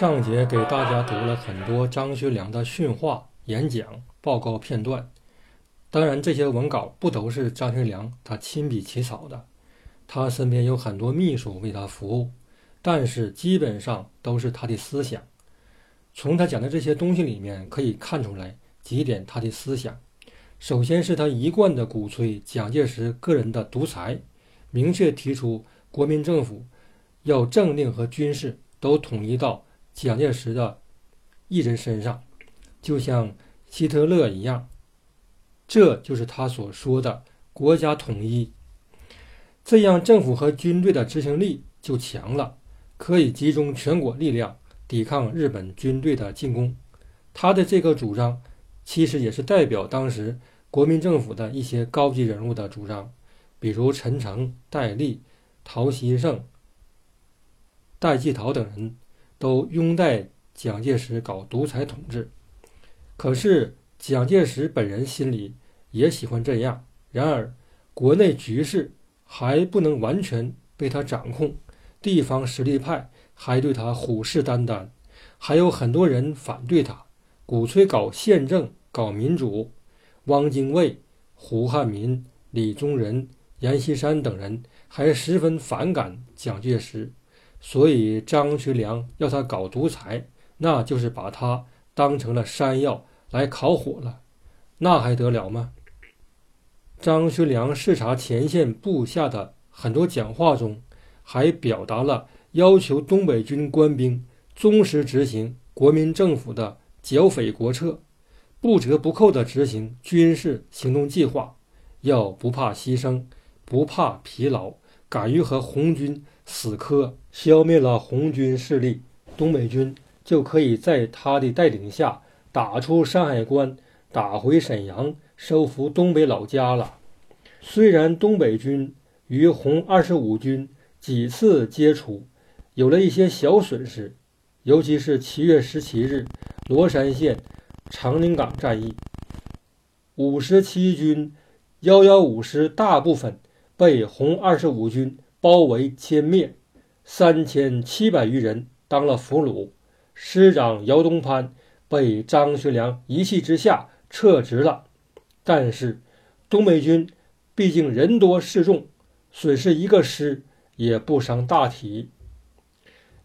上节给大家读了很多张学良的训话、演讲、报告片段，当然这些文稿不都是张学良他亲笔起草的，他身边有很多秘书为他服务，但是基本上都是他的思想。从他讲的这些东西里面可以看出来几点他的思想。首先是他一贯的鼓吹蒋介石个人的独裁，明确提出国民政府要政令和军事都统一到。蒋介石的一人身上，就像希特勒一样，这就是他所说的国家统一。这样，政府和军队的执行力就强了，可以集中全国力量抵抗日本军队的进攻。他的这个主张，其实也是代表当时国民政府的一些高级人物的主张，比如陈诚、戴笠、陶希圣、戴季陶等人。都拥戴蒋介石搞独裁统治，可是蒋介石本人心里也喜欢这样。然而，国内局势还不能完全被他掌控，地方实力派还对他虎视眈眈，还有很多人反对他，鼓吹搞宪政、搞民主。汪精卫、胡汉民、李宗仁、阎锡山等人还十分反感蒋介石。所以张学良要他搞独裁，那就是把他当成了山药来烤火了，那还得了吗？张学良视察前线部下的很多讲话中，还表达了要求东北军官兵忠实执行国民政府的剿匪国策，不折不扣地执行军事行动计划，要不怕牺牲，不怕疲劳，敢于和红军。死磕，消灭了红军势力，东北军就可以在他的带领下打出山海关，打回沈阳，收复东北老家了。虽然东北军与红二十五军几次接触，有了一些小损失，尤其是七月十七日罗山县长宁岗战役，五十七军幺幺五师大部分被红二十五军。包围歼灭，三千七百余人当了俘虏。师长姚东潘被张学良一气之下撤职了。但是东北军毕竟人多势众，损失一个师也不伤大体。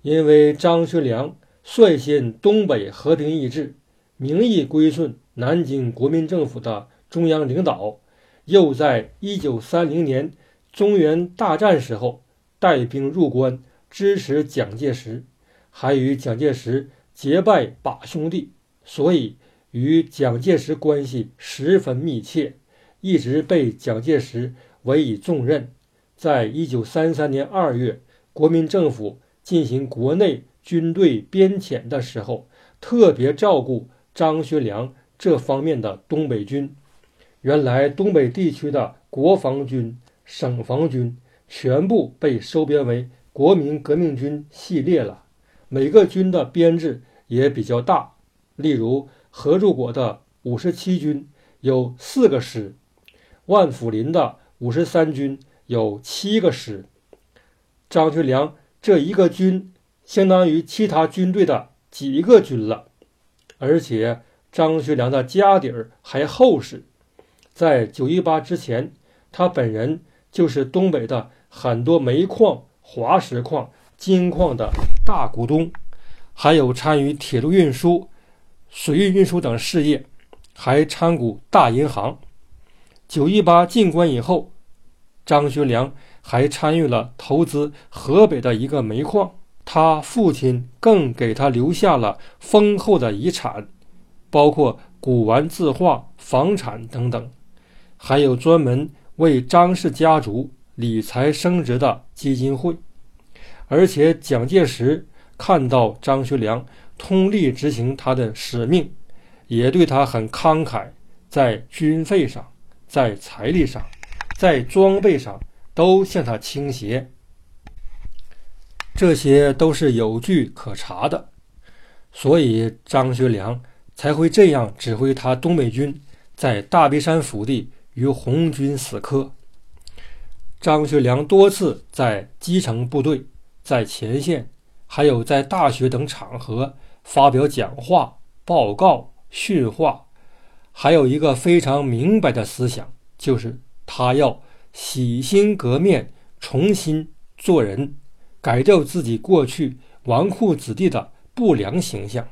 因为张学良率先东北和平意志，名义归顺南京国民政府的中央领导，又在一九三零年。中原大战时候，带兵入关支持蒋介石，还与蒋介石结拜把兄弟，所以与蒋介石关系十分密切，一直被蒋介石委以重任。在一九三三年二月，国民政府进行国内军队编遣的时候，特别照顾张学良这方面的东北军。原来东北地区的国防军。省防军全部被收编为国民革命军系列了，每个军的编制也比较大。例如何柱国的五十七军有四个师，万福林的五十三军有七个师。张学良这一个军相当于其他军队的几个军了，而且张学良的家底儿还厚实，在九一八之前，他本人。就是东北的很多煤矿、滑石矿、金矿的大股东，还有参与铁路运输、水运运输等事业，还参股大银行。九一八进关以后，张学良还参与了投资河北的一个煤矿，他父亲更给他留下了丰厚的遗产，包括古玩字画、房产等等，还有专门。为张氏家族理财升值的基金会，而且蒋介石看到张学良通力执行他的使命，也对他很慷慨，在军费上、在财力上、在装备上都向他倾斜，这些都是有据可查的，所以张学良才会这样指挥他东北军在大别山腹地。与红军死磕，张学良多次在基层部队、在前线，还有在大学等场合发表讲话、报告、训话。还有一个非常明白的思想，就是他要洗心革面，重新做人，改掉自己过去纨绔子弟的不良形象。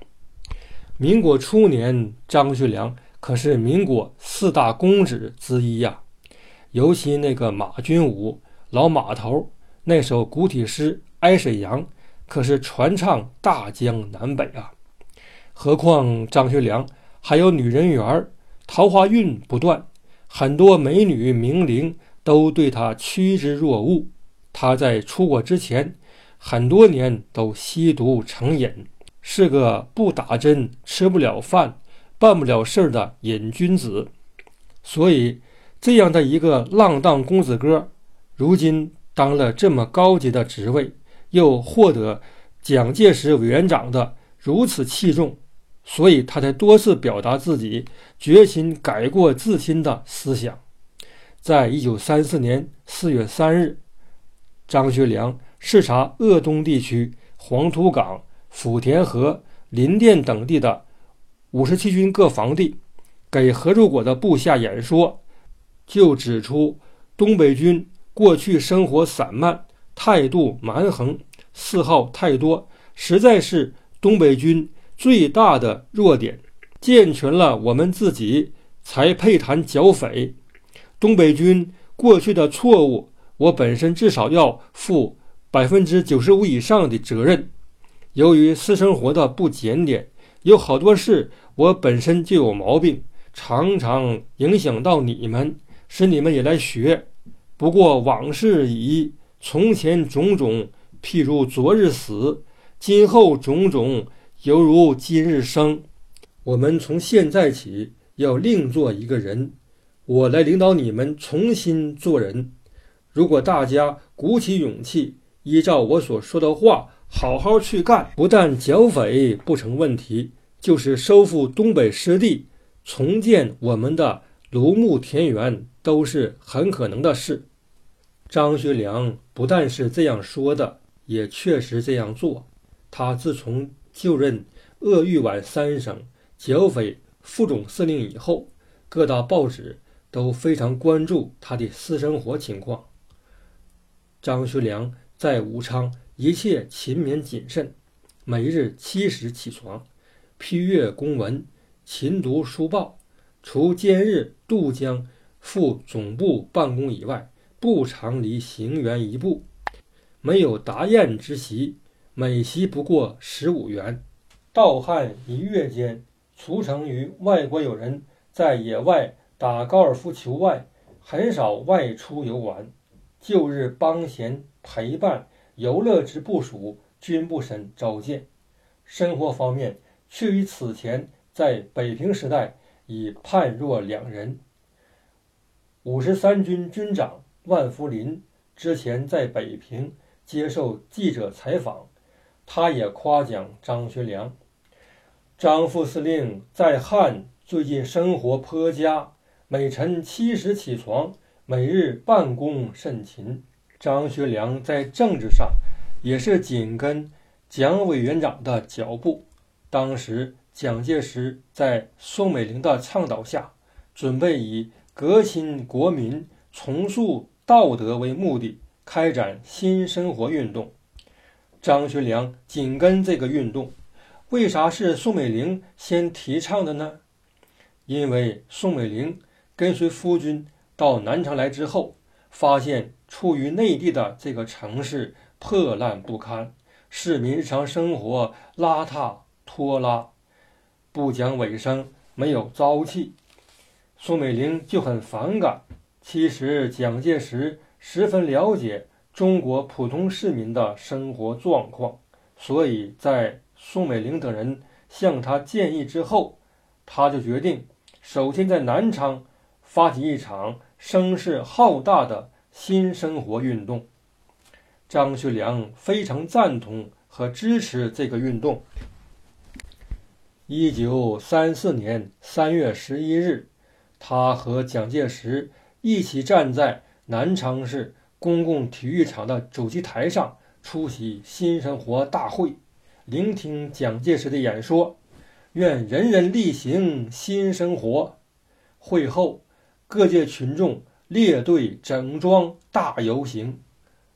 民国初年，张学良可是民国四大公子之一呀，尤其那个马君武老马头那首古体诗《哀沈阳》，可是传唱大江南北啊。何况张学良还有女人缘。桃花运不断，很多美女名伶都对他趋之若鹜。他在出国之前，很多年都吸毒成瘾，是个不打针吃不了饭、办不了事儿的瘾君子。所以，这样的一个浪荡公子哥，如今当了这么高级的职位，又获得蒋介石委员长的如此器重。所以他才多次表达自己决心改过自新的思想。在一九三四年四月三日，张学良视察鄂东地区黄土岗、福田河、林甸等地的五十七军各防地，给何柱国的部下演说，就指出东北军过去生活散漫，态度蛮横，嗜好太多，实在是东北军。最大的弱点，健全了我们自己，才配谈剿匪。东北军过去的错误，我本身至少要负百分之九十五以上的责任。由于私生活的不检点，有好多事我本身就有毛病，常常影响到你们，使你们也来学。不过往事已，从前种种，譬如昨日死，今后种种。犹如今日生，我们从现在起要另做一个人，我来领导你们重新做人。如果大家鼓起勇气，依照我所说的话好好去干，不但剿匪不成问题，就是收复东北失地、重建我们的卢牧田园，都是很可能的事。张学良不但是这样说的，也确实这样做。他自从就任鄂豫皖三省剿匪副总司令以后，各大报纸都非常关注他的私生活情况。张学良在武昌一切勤勉谨慎，每日七时起床，批阅公文，勤读书报。除兼日渡江赴总部办公以外，不常离行辕一步。没有答宴之席。每席不过十五元。盗汉一月间，除成于外国友人在野外打高尔夫球外，很少外出游玩。旧日帮闲陪伴游乐之部署，均不甚召见。生活方面，却与此前在北平时代已判若两人。五十三军军长万福林之前在北平接受记者采访。他也夸奖张学良，张副司令在汉最近生活颇佳，每晨七时起床，每日办公甚勤。张学良在政治上也是紧跟蒋委员长的脚步。当时蒋介石在宋美龄的倡导下，准备以革新国民、重塑道德为目的，开展新生活运动。张学良紧跟这个运动，为啥是宋美龄先提倡的呢？因为宋美龄跟随夫君到南昌来之后，发现处于内地的这个城市破烂不堪，市民日常生活邋遢拖拉，不讲卫生，没有朝气。宋美龄就很反感。其实蒋介石十分了解。中国普通市民的生活状况，所以在宋美龄等人向他建议之后，他就决定首先在南昌发起一场声势浩大的新生活运动。张学良非常赞同和支持这个运动。一九三四年三月十一日，他和蒋介石一起站在南昌市。公共体育场的主席台上出席新生活大会，聆听蒋介石的演说，愿人人力行新生活。会后，各界群众列队整装大游行，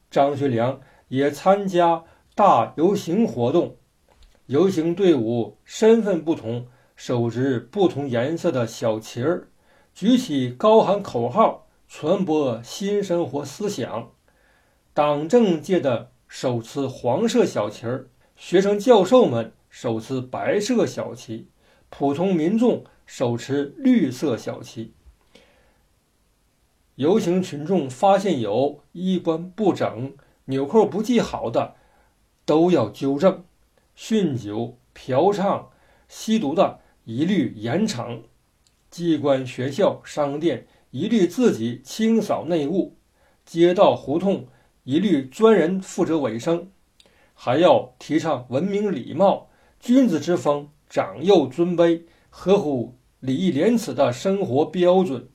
张学良也参加大游行活动。游行队伍身份不同，手执不同颜色的小旗儿，举起高喊口号，传播新生活思想。党政界的手持黄色小旗儿，学生教授们手持白色小旗，普通民众。手持绿色小旗，游行群众发现有衣冠不整、纽扣不系好的，都要纠正；酗酒、嫖娼、吸毒的一律严惩；机关、学校、商店一律自己清扫内务；街道、胡同一律专人负责卫生。还要提倡文明礼貌、君子之风、长幼尊卑，合乎。礼义廉耻的生活标准，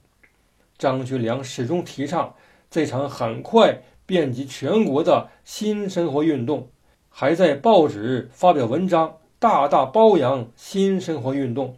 张学良始终提倡这场很快遍及全国的新生活运动，还在报纸发表文章，大大褒扬新生活运动，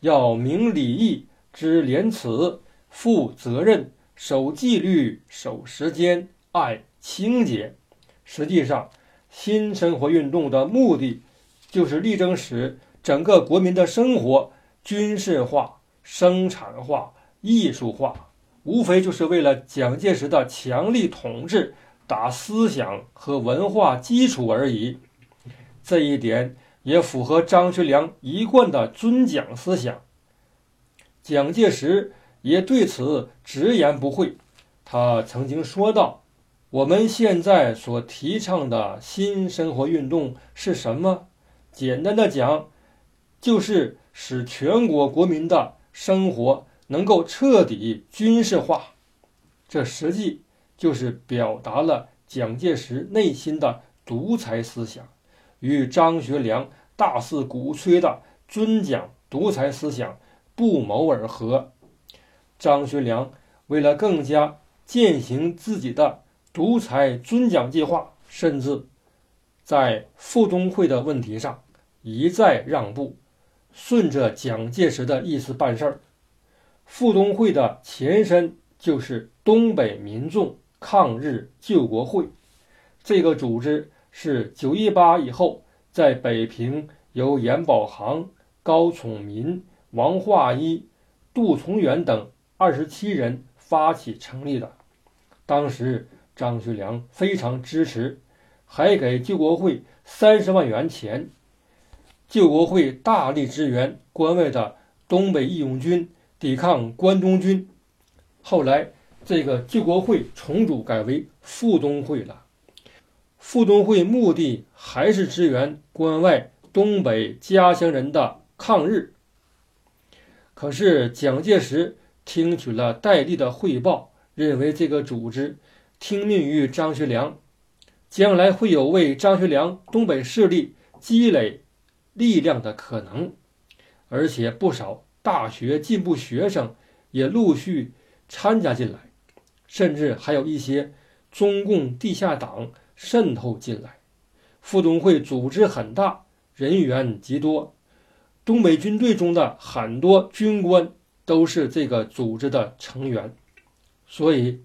要明礼义、知廉耻、负责任、守纪律、守时间、爱清洁。实际上，新生活运动的目的就是力争使整个国民的生活。军事化、生产化、艺术化，无非就是为了蒋介石的强力统治打思想和文化基础而已。这一点也符合张学良一贯的尊蒋思想。蒋介石也对此直言不讳。他曾经说道：“我们现在所提倡的新生活运动是什么？简单的讲，就是。”使全国国民的生活能够彻底军事化，这实际就是表达了蒋介石内心的独裁思想，与张学良大肆鼓吹的尊蒋独裁思想不谋而合。张学良为了更加践行自己的独裁尊蒋计划，甚至在傅东会的问题上一再让步。顺着蒋介石的意思办事儿，傅东会的前身就是东北民众抗日救国会。这个组织是九一八以后在北平由阎宝航、高崇民、王化一、杜从元等二十七人发起成立的。当时张学良非常支持，还给救国会三十万元钱。救国会大力支援关外的东北义勇军抵抗关东军。后来，这个救国会重组改为傅东会了。傅东会目的还是支援关外东北家乡人的抗日。可是蒋介石听取了戴笠的汇报，认为这个组织听命于张学良，将来会有为张学良东北势力积累。力量的可能，而且不少大学进步学生也陆续参加进来，甚至还有一些中共地下党渗透进来。傅东会组织很大，人员极多，东北军队中的很多军官都是这个组织的成员，所以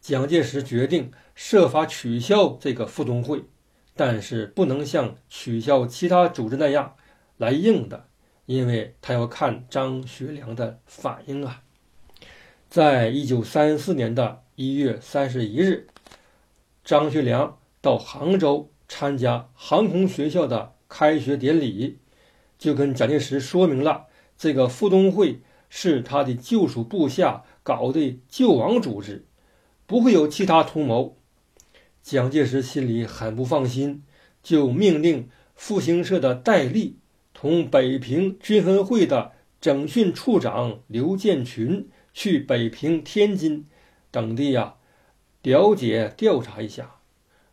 蒋介石决定设法取消这个傅东会。但是不能像取消其他组织那样来硬的，因为他要看张学良的反应啊。在一九三四年的一月三十一日，张学良到杭州参加航空学校的开学典礼，就跟蒋介石说明了这个傅东会是他的旧属部下搞的救亡组织，不会有其他图谋。蒋介石心里很不放心，就命令复兴社的戴笠同北平军分会的整训处长刘建群去北平、天津等地呀，了解调查一下。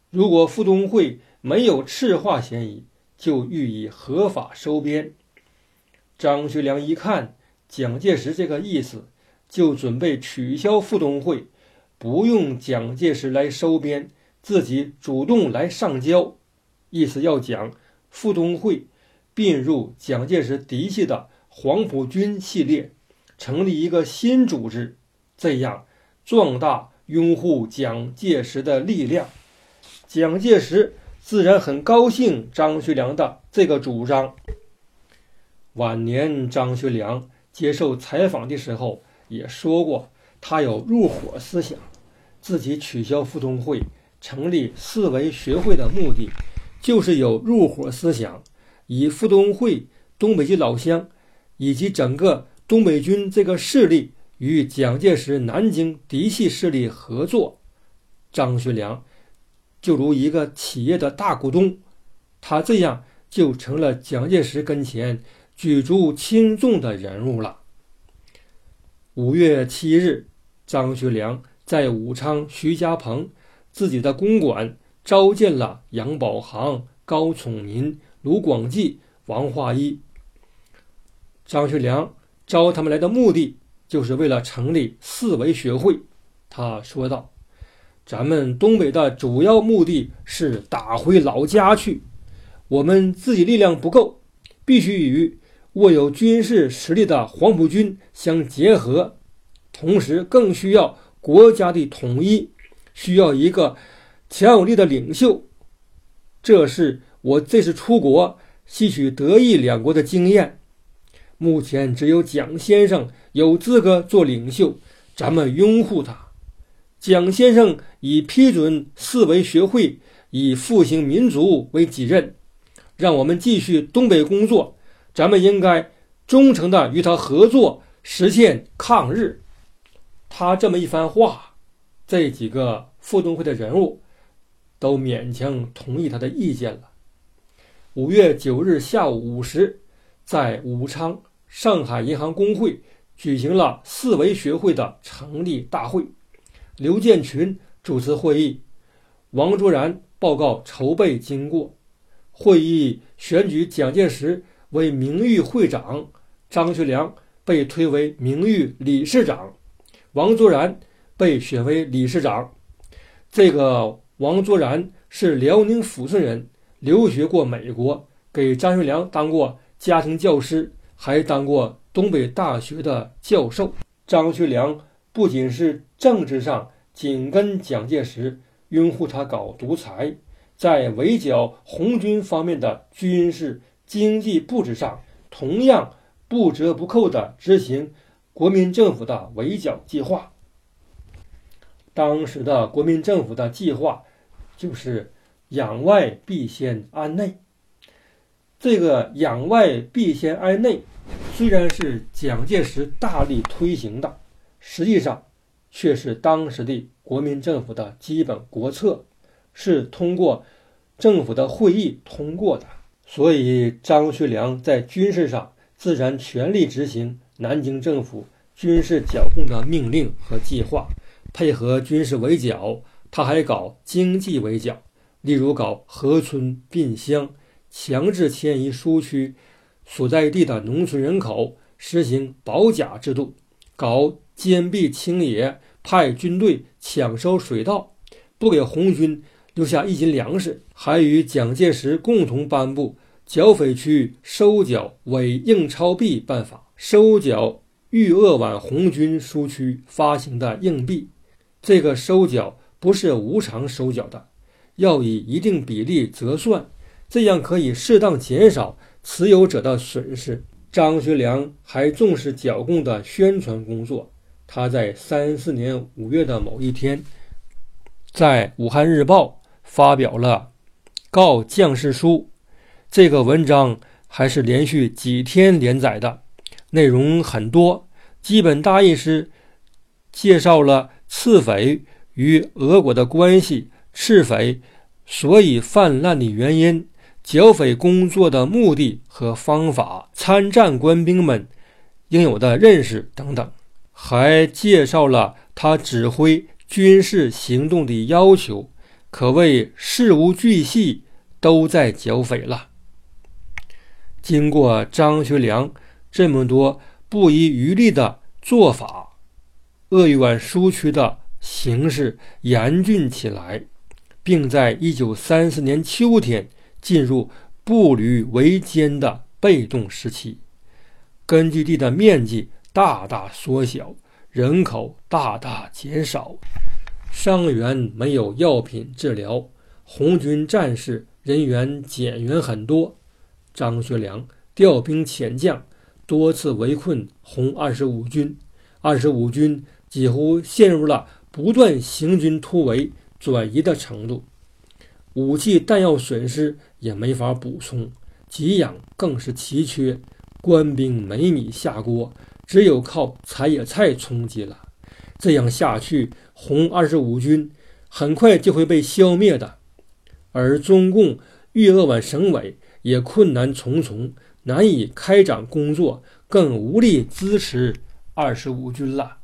如果傅东会没有赤化嫌疑，就予以合法收编。张学良一看蒋介石这个意思，就准备取消傅东会，不用蒋介石来收编。自己主动来上交，意思要讲傅东会并入蒋介石嫡系的黄埔军系列，成立一个新组织，这样壮大拥护蒋介石的力量。蒋介石自然很高兴张学良的这个主张。晚年张学良接受采访的时候也说过，他有入伙思想，自己取消傅东会。成立四维学会的目的，就是有入伙思想，以傅东会、东北籍老乡以及整个东北军这个势力与蒋介石南京嫡系势力合作。张学良就如一个企业的大股东，他这样就成了蒋介石跟前举足轻重的人物了。五月七日，张学良在武昌徐家棚。自己的公馆召见了杨宝航、高崇民、卢广记、王化一、张学良，招他们来的目的就是为了成立四维学会。他说道：“咱们东北的主要目的是打回老家去，我们自己力量不够，必须与握有军事实力的黄埔军相结合，同时更需要国家的统一。”需要一个强有力的领袖，这是我这次出国吸取德意两国的经验。目前只有蒋先生有资格做领袖，咱们拥护他。蒋先生已批准四维学会以复兴民族为己任，让我们继续东北工作，咱们应该忠诚地与他合作，实现抗日。他这么一番话。这几个傅东会的人物都勉强同意他的意见了。五月九日下午五时，在武昌上海银行工会举行了四维学会的成立大会。刘建群主持会议，王卓然报告筹备经过。会议选举蒋介石为名誉会长，张学良被推为名誉理事长，王卓然。被选为理事长，这个王卓然是辽宁抚顺人，留学过美国，给张学良当过家庭教师，还当过东北大学的教授。张学良不仅是政治上紧跟蒋介石，拥护他搞独裁，在围剿红军方面的军事经济布置上，同样不折不扣地执行国民政府的围剿计划。当时的国民政府的计划就是养外必先安内。这个养外必先安内虽然是蒋介石大力推行的，实际上却是当时的国民政府的基本国策，是通过政府的会议通过的。所以张学良在军事上自然全力执行南京政府军事剿共的命令和计划。配合军事围剿，他还搞经济围剿，例如搞河村并乡，强制迁移苏区所在地的农村人口，实行保甲制度，搞坚壁清野，派军队抢收水稻，不给红军留下一斤粮食，还与蒋介石共同颁布剿匪区收缴伪硬钞币办法，收缴豫鄂皖红军苏区发行的硬币。这个收缴不是无偿收缴的，要以一定比例折算，这样可以适当减少持有者的损失。张学良还重视剿共的宣传工作，他在三四年五月的某一天，在《武汉日报》发表了《告将士书》，这个文章还是连续几天连载的，内容很多，基本大意是介绍了。赤匪与俄国的关系，赤匪所以泛滥的原因，剿匪工作的目的和方法，参战官兵们应有的认识等等，还介绍了他指挥军事行动的要求，可谓事无巨细都在剿匪了。经过张学良这么多不遗余力的做法。鄂豫皖苏区的形势严峻起来，并在一九三四年秋天进入步履维艰的被动时期。根据地的面积大大缩小，人口大大减少，伤员没有药品治疗，红军战士人员减员很多。张学良调兵遣将，多次围困红二十五军，二十五军几乎陷入了不断行军突围。转移的程度，武器弹药损失也没法补充，给养更是奇缺，官兵没米下锅，只有靠采野菜充饥了。这样下去，红二十五军很快就会被消灭的。而中共豫鄂皖省委也困难重重，难以开展工作，更无力支持二十五军了。